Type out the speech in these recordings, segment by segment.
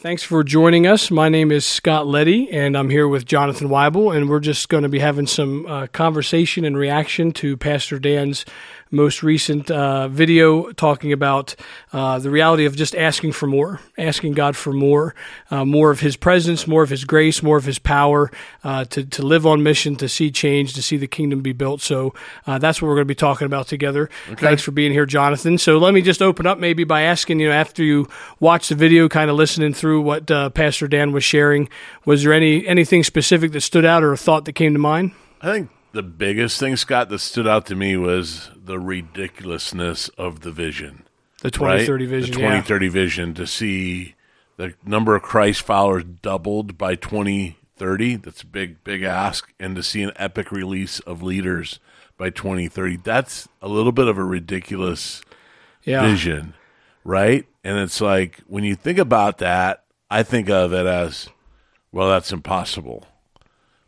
Thanks for joining us. My name is Scott Letty, and I'm here with Jonathan Weibel, and we're just going to be having some uh, conversation and reaction to Pastor Dan's most recent uh, video talking about uh, the reality of just asking for more, asking God for more, uh, more of His presence, more of His grace, more of His power uh, to, to live on mission, to see change, to see the kingdom be built. So uh, that's what we're going to be talking about together. Okay. Thanks for being here, Jonathan. So let me just open up maybe by asking, you know, after you watch the video, kind of listening through what uh, Pastor Dan was sharing, was there any anything specific that stood out or a thought that came to mind? I think the biggest thing, Scott, that stood out to me was the ridiculousness of the vision. The 2030 right? vision. The 2030 yeah. vision to see the number of Christ followers doubled by 2030. That's a big, big ask. And to see an epic release of leaders by 2030. That's a little bit of a ridiculous yeah. vision, right? And it's like when you think about that, I think of it as, well, that's impossible.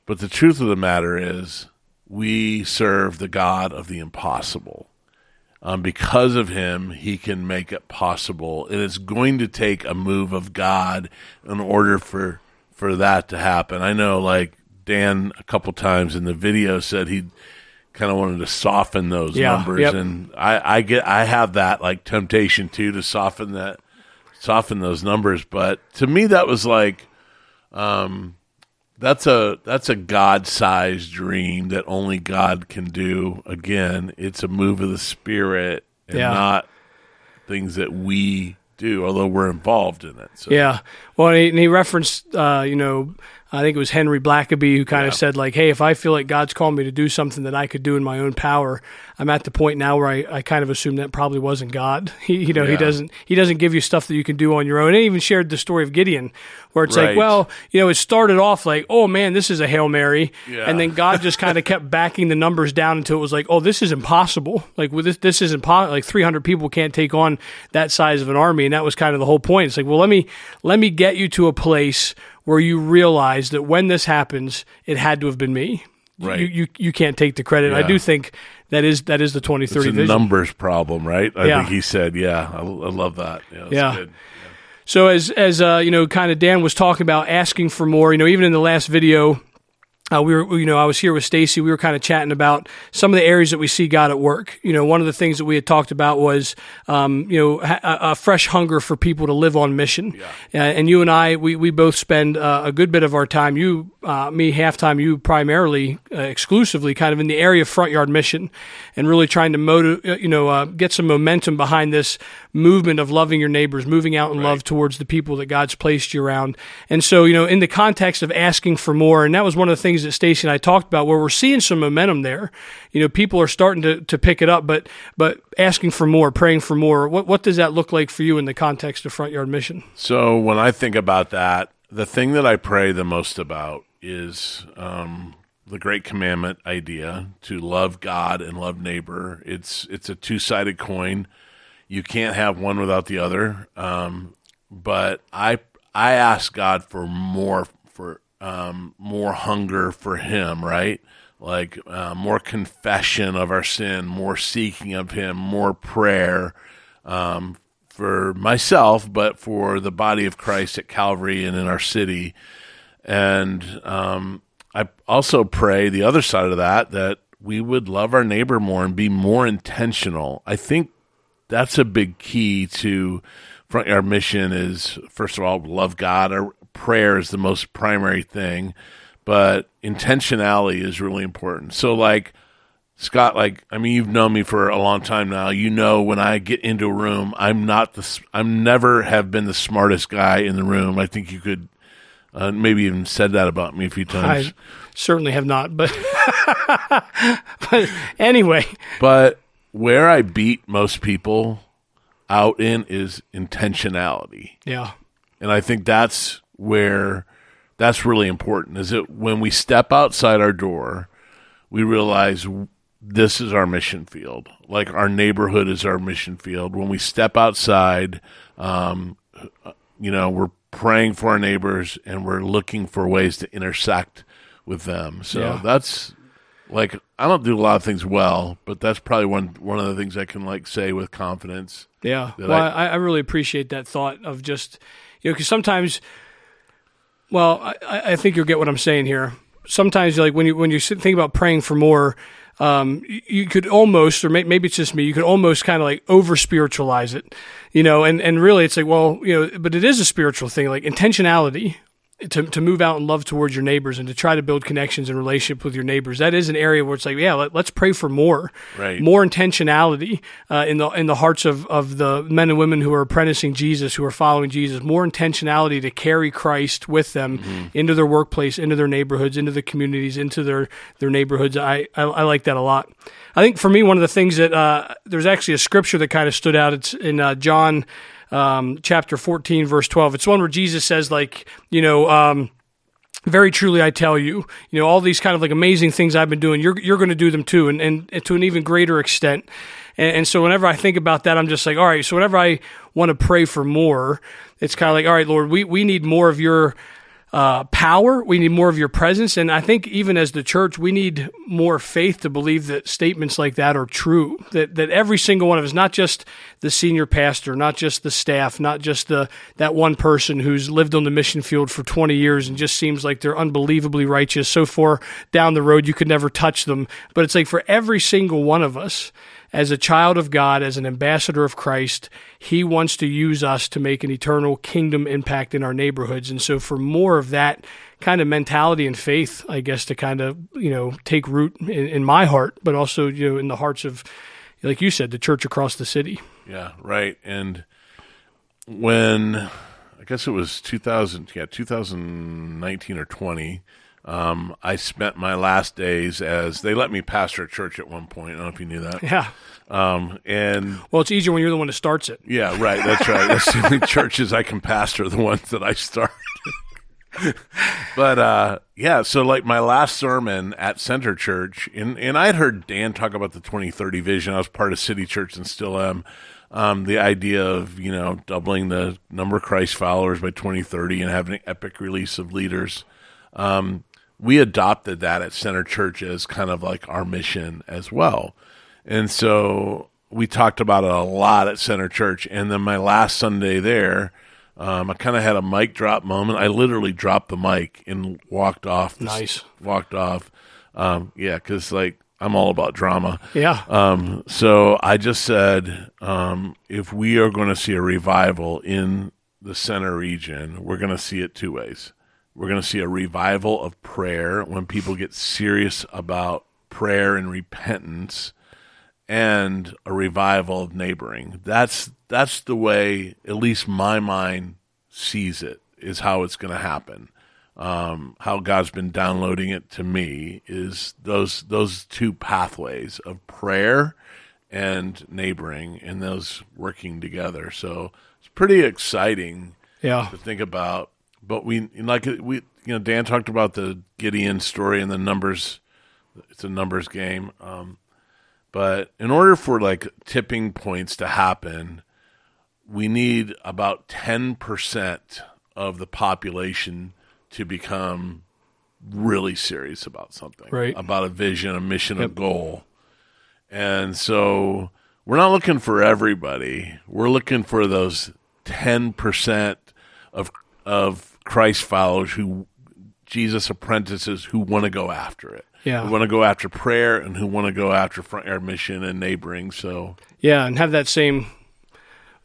But the truth of the matter is, we serve the God of the impossible. Um, because of him, he can make it possible. And it's going to take a move of God in order for for that to happen. I know, like Dan, a couple times in the video said he kind of wanted to soften those yeah, numbers, yep. and I, I get I have that like temptation too to soften that soften those numbers. But to me, that was like, um, that's a that's a God-sized dream that only God can do. Again, it's a move of the spirit and yeah. not things that we do, although we're involved in it. So. Yeah. Well, and he, and he referenced, uh, you know, I think it was Henry Blackaby who kind yeah. of said, like, hey, if I feel like God's called me to do something that I could do in my own power, I'm at the point now where I, I kind of assume that probably wasn't God. He, you know, yeah. he doesn't he doesn't give you stuff that you can do on your own. And he even shared the story of Gideon, where it's right. like, well, you know, it started off like, oh man, this is a hail mary, yeah. and then God just kind of kept backing the numbers down until it was like, oh, this is impossible. Like with this, this is impossible. Like 300 people can't take on that size of an army, and that was kind of the whole point. It's like, well, let me let me get you to a place where you realize that when this happens, it had to have been me. Right. You you, you can't take the credit. Yeah. I do think that is that is the twenty thirty vision. numbers problem, right? I yeah. think he said, yeah. I, I love that. Yeah. yeah. So as as uh, you know, kind of Dan was talking about asking for more. You know, even in the last video, uh, we were, you know, I was here with Stacy. We were kind of chatting about some of the areas that we see God at work. You know, one of the things that we had talked about was, um, you know, a, a, fresh hunger for people to live on mission. Yeah. Uh, and you and I, we, we both spend uh, a good bit of our time. You, uh, me, half time. You primarily, uh, exclusively, kind of in the area of front yard mission, and really trying to motive, uh, you know, get some momentum behind this movement of loving your neighbors, moving out in right. love towards the people that God's placed you around. And so, you know, in the context of asking for more, and that was one of the things things that Stacy and I talked about where we're seeing some momentum there. You know, people are starting to, to pick it up, but but asking for more, praying for more. What what does that look like for you in the context of Front Yard Mission? So when I think about that, the thing that I pray the most about is um, the great commandment idea to love God and love neighbor. It's it's a two sided coin. You can't have one without the other. Um, but I I ask God for more um, more hunger for Him, right? Like uh, more confession of our sin, more seeking of Him, more prayer um, for myself, but for the body of Christ at Calvary and in our city. And um, I also pray the other side of that that we would love our neighbor more and be more intentional. I think that's a big key to front yard mission is first of all love God prayer is the most primary thing, but intentionality is really important. So, like, Scott, like, I mean, you've known me for a long time now. You know, when I get into a room, I'm not the, I'm never have been the smartest guy in the room. I think you could uh, maybe even said that about me a few times. I certainly have not, but, but anyway. But where I beat most people out in is intentionality. Yeah. And I think that's where that's really important is that when we step outside our door, we realize this is our mission field. Like our neighborhood is our mission field. When we step outside, um, you know, we're praying for our neighbors and we're looking for ways to intersect with them. So yeah. that's like I don't do a lot of things well, but that's probably one one of the things I can like say with confidence. Yeah. Well, I, I really appreciate that thought of just You know, because sometimes, well, I, I think you'll get what I'm saying here. Sometimes, like when you when you think about praying for more, um, you could almost, or maybe it's just me, you could almost kind of like over spiritualize it, you know, and, and really it's like, well, you know, but it is a spiritual thing, like intentionality to, to move out and love towards your neighbors and to try to build connections and relationship with your neighbors. That is an area where it's like, yeah, let, us pray for more, right. more intentionality uh, in the in the hearts of, of the men and women who are apprenticing Jesus, who are following Jesus, more intentionality to carry Christ with them mm-hmm. into their workplace, into their neighborhoods, into the communities, into their their neighborhoods. I, I, I like that a lot. I think for me, one of the things that uh, there's actually a scripture that kind of stood out. It's in uh, John um, chapter 14, verse 12. It's one where Jesus says, like, you know, um, very truly I tell you, you know, all these kind of like amazing things I've been doing, you're, you're going to do them too, and, and, and to an even greater extent. And, and, so whenever I think about that, I'm just like, all right, so whenever I want to pray for more, it's kind of like, all right, Lord, we, we need more of your uh, power. We need more of your presence. And I think even as the church, we need more faith to believe that statements like that are true. That that every single one of us, not just the senior pastor, not just the staff, not just the that one person who's lived on the mission field for 20 years and just seems like they're unbelievably righteous, so far down the road you could never touch them. But it's like for every single one of us as a child of God, as an ambassador of Christ, He wants to use us to make an eternal kingdom impact in our neighborhoods. And so, for more of that kind of mentality and faith, I guess, to kind of, you know, take root in, in my heart, but also, you know, in the hearts of, like you said, the church across the city. Yeah, right. And when I guess it was 2000, yeah, 2019 or 20, um, I spent my last days as they let me pastor a church at one point. I don't know if you knew that. Yeah. Um, and well, it's easier when you're the one that starts it. Yeah, right. That's right. That's the only churches I can pastor, the ones that I start. but uh, yeah, so like my last sermon at Center Church, and and I'd heard Dan talk about the 2030 vision. I was part of City Church and still am. Um, the idea of you know doubling the number of Christ followers by 2030 and having an epic release of leaders. Um, we adopted that at Center Church as kind of like our mission as well. And so we talked about it a lot at Center Church. And then my last Sunday there, um, I kind of had a mic drop moment. I literally dropped the mic and walked off. Nice. Walked off. Um, yeah, because like I'm all about drama. Yeah. Um, so I just said, um, if we are going to see a revival in the center region, we're going to see it two ways. We're going to see a revival of prayer when people get serious about prayer and repentance and a revival of neighboring. That's that's the way at least my mind sees it is how it's going to happen. Um, how God's been downloading it to me is those those two pathways of prayer and neighboring and those working together. So it's pretty exciting yeah. to think about but we like we you know Dan talked about the Gideon story and the numbers. It's a numbers game. Um, but in order for like tipping points to happen, we need about ten percent of the population to become really serious about something, right? About a vision, a mission, yep. a goal. And so we're not looking for everybody. We're looking for those ten percent of of Christ followers who Jesus apprentices who want to go after it. Yeah. Who want to go after prayer and who want to go after front yard mission and neighboring. So Yeah, and have that same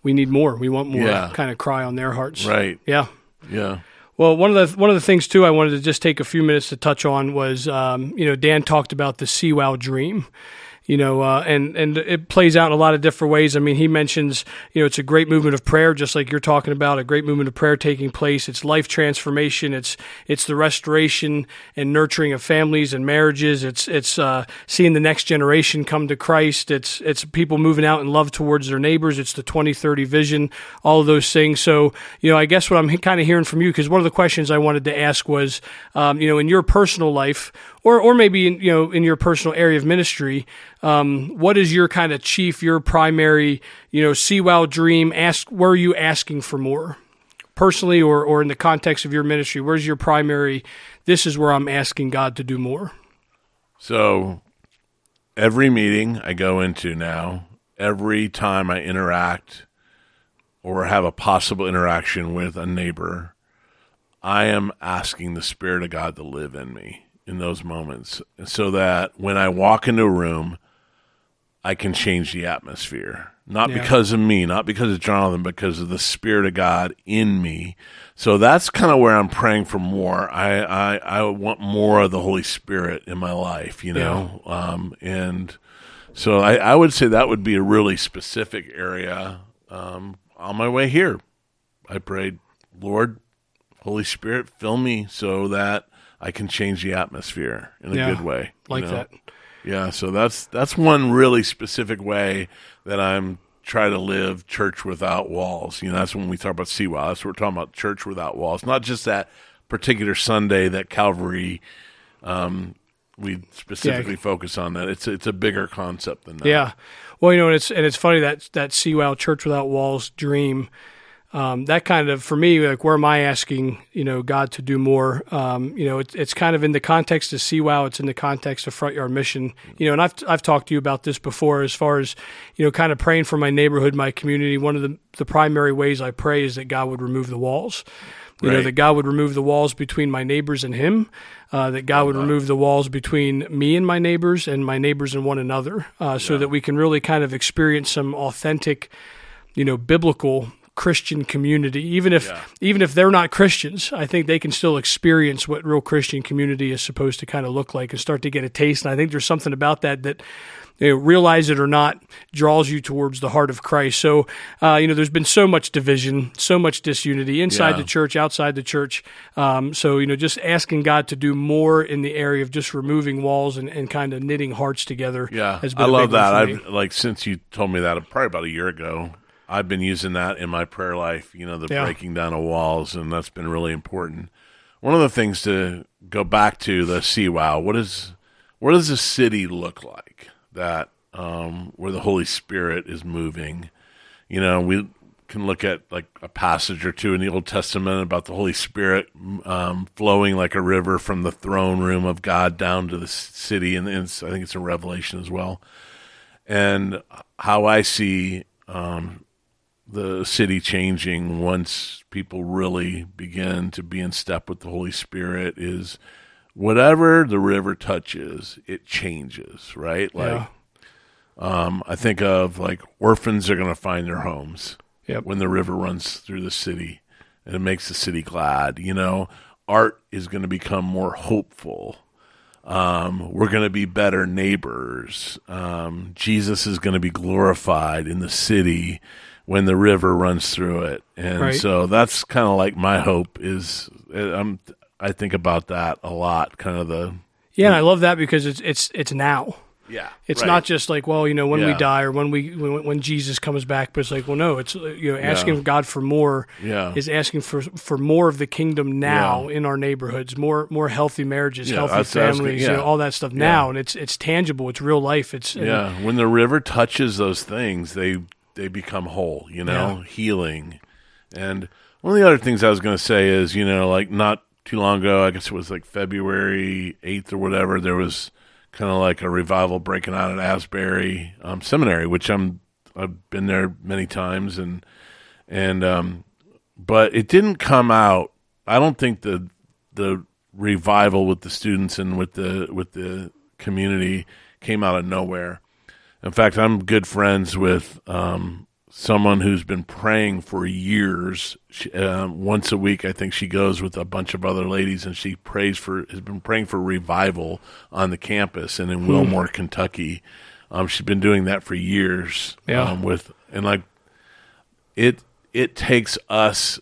we need more. We want more yeah. kind of cry on their hearts. Right. Yeah. Yeah. Well, one of the one of the things too I wanted to just take a few minutes to touch on was um, you know Dan talked about the CWOW dream, you know, uh, and and it plays out in a lot of different ways. I mean, he mentions, you know, it's a great movement of prayer, just like you're talking about, a great movement of prayer taking place. It's life transformation. It's it's the restoration and nurturing of families and marriages. It's it's uh, seeing the next generation come to Christ. It's it's people moving out in love towards their neighbors. It's the 2030 vision. All of those things. So, you know, I guess what I'm kind of hearing from you, because one of the questions I wanted to ask was, um, you know, in your personal life, or or maybe in, you know in your personal area of ministry, um, what is your kind of chief, your primary, you know, CWOW dream? Ask where are you asking for more, personally or or in the context of your ministry? Where's your primary? This is where I'm asking God to do more. So, every meeting I go into now, every time I interact or have a possible interaction with a neighbor, I am asking the Spirit of God to live in me in those moments so that when I walk into a room, I can change the atmosphere. Not Yeah. because of me, not because of Jonathan, because of the Spirit of God in me. So that's kind of where I'm praying for more. I, I, I want more of the Holy Spirit in my life, you know? Um, and so I, I would say that would be a really specific area. Um, on my way here, I prayed, Lord, Holy Spirit, fill me so that I can change the atmosphere in a Yeah, good way. like know? that. Yeah, so that's that's one really specific way that I'm trying to live church without walls. You know, that's when we talk about CWOW. That's what we're talking about, church without walls. Not just that particular Sunday that Calvary um, we specifically focus on that. It's it's a bigger concept than that. Yeah. Well, you know, and it's and it's funny that that CWOW Church Without Walls dream. Um, that kind of for me, like where am I asking, you know, God to do more? Um, you know, it's it's kind of in the context of CWOW. It's in the context of Front Yard Mission. You know, and I've I've talked to you about this before, as far as you know, kind of praying for my neighborhood, my community. One of the the primary ways I pray is that God would remove the walls. You know, that God would remove the walls between my neighbors and Him. Uh, that God would remove the walls between me and my neighbors, and my neighbors and one another, uh, so that we can really kind of experience some authentic, you know, biblical Christian community. Even if Yeah. even if they're not Christians, I think they can still experience what real Christian community is supposed to kind of look like and start to get a taste. And I think there's something about that that you know, realize it or not, draws you towards the heart of Christ. So, uh, you know, there's been so much division, so much disunity inside Yeah. the church, outside the church. Um, so, you know, just asking God to do more in the area of just removing walls and, and kind of knitting hearts together. Yeah, has been I love that. I've like since you told me that probably about a year ago. I've been using that in my prayer life. You know, the Yeah. breaking down of walls, and that's been really important. One of the things to go back to the CWOW. What is what does the city look like that um, where the Holy Spirit is moving? You know, we can look at like a passage or two in the Old Testament about the Holy Spirit um, flowing like a river from the throne room of God down to the city, and it's, I think it's a Revelation as well. And how I see um, the city changing once people really begin to be in step with the Holy Spirit is whatever the river touches, it changes, right? Like Yeah. um, I think of like orphans are going to find their homes Yep. when the river runs through the city and it makes the city glad. You know, art is going to become more hopeful. Um, we're going to be better neighbors. Um, Jesus is going to be glorified in the city when the river runs through it. And Right. so that's kind of like my hope is uh, I'm, I think about that a lot, kind of the, Yeah, and I love that because it's it's it's now. yeah, It's right. not just like, well, you know, when we die or when we when, when Jesus comes back, but it's like, well, no, it's uh, you know, asking Yeah. God for more Yeah. is asking for for more of the kingdom now in our neighborhoods, more more healthy marriages, Yeah, healthy that's- that's good. families, you know, all that stuff now, and it's it's tangible, it's real life, it's and- Yeah, when the river touches those things, they they become whole. You know, healing. And one of the other things I was going to say is, you know, like not too long ago, I guess it was like February eighth or whatever. There was kind of like a revival breaking out at Asbury um, Seminary, which I'm I've been there many times, and and um, but it didn't come out. I don't think the the revival with the students and with the with the community came out of nowhere. In fact, I'm good friends with um, someone who's been praying for years. She, um, once a week, I think she goes with a bunch of other ladies, and she prays for has been praying for revival on the campus and in Wilmore, Kentucky. Um, she's been doing that for years. Yeah. Um, with and like it, it takes us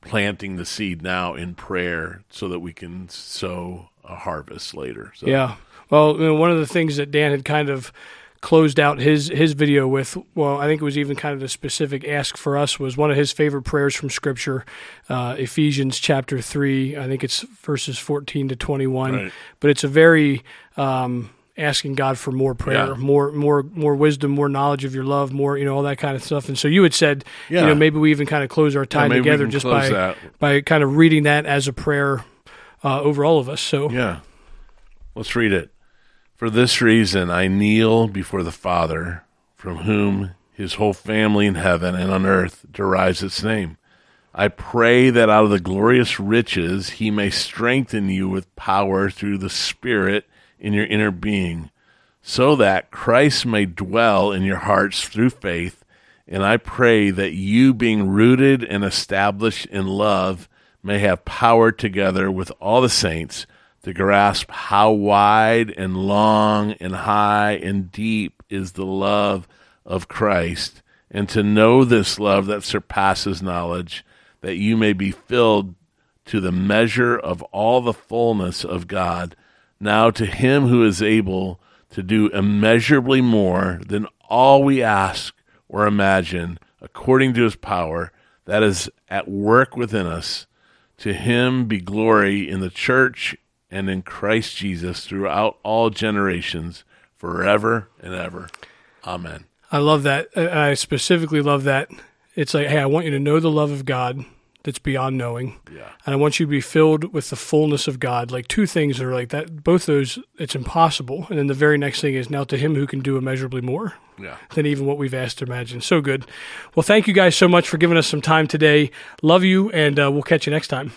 planting the seed now in prayer so that we can sow a harvest later. So, Yeah. Well, you know, one of the things that Dan had kind of closed out his his video with, well, I think it was even kind of the specific ask for us was one of his favorite prayers from Scripture, uh, Ephesians chapter three. I think it's verses fourteen to twenty one. Right. But it's a very um, asking God for more prayer, Yeah. more more more wisdom, more knowledge of your love, more you know all that kind of stuff. And so you had said, Yeah. you know, maybe we even kind of close our time we together just by that. by kind of reading that as a prayer uh, over all of us. So Yeah. Let's read it. For this reason, I kneel before the Father, from whom his whole family in heaven and on earth derives its name. I pray that out of the glorious riches he may strengthen you with power through the Spirit in your inner being, so that Christ may dwell in your hearts through faith. And I pray that you, being rooted and established in love, may have power together with all the saints to grasp how wide and long and high and deep is the love of Christ, and to know this love that surpasses knowledge, that you may be filled to the measure of all the fullness of God. Now to him who is able to do immeasurably more than all we ask or imagine, according to his power that is at work within us, to him be glory in the church and in Christ Jesus throughout all generations, forever and ever. Amen. I love that. I specifically love that. It's like, hey, I want you to know the love of God that's beyond knowing. Yeah. And I want you to be filled with the fullness of God. Like two things are like that. Both those, it's impossible. And then the very next thing is now to him who can do immeasurably more Yeah. than even what we've asked to imagine. So good. Well, thank you guys so much for giving us some time today. Love you, and uh, we'll catch you next time.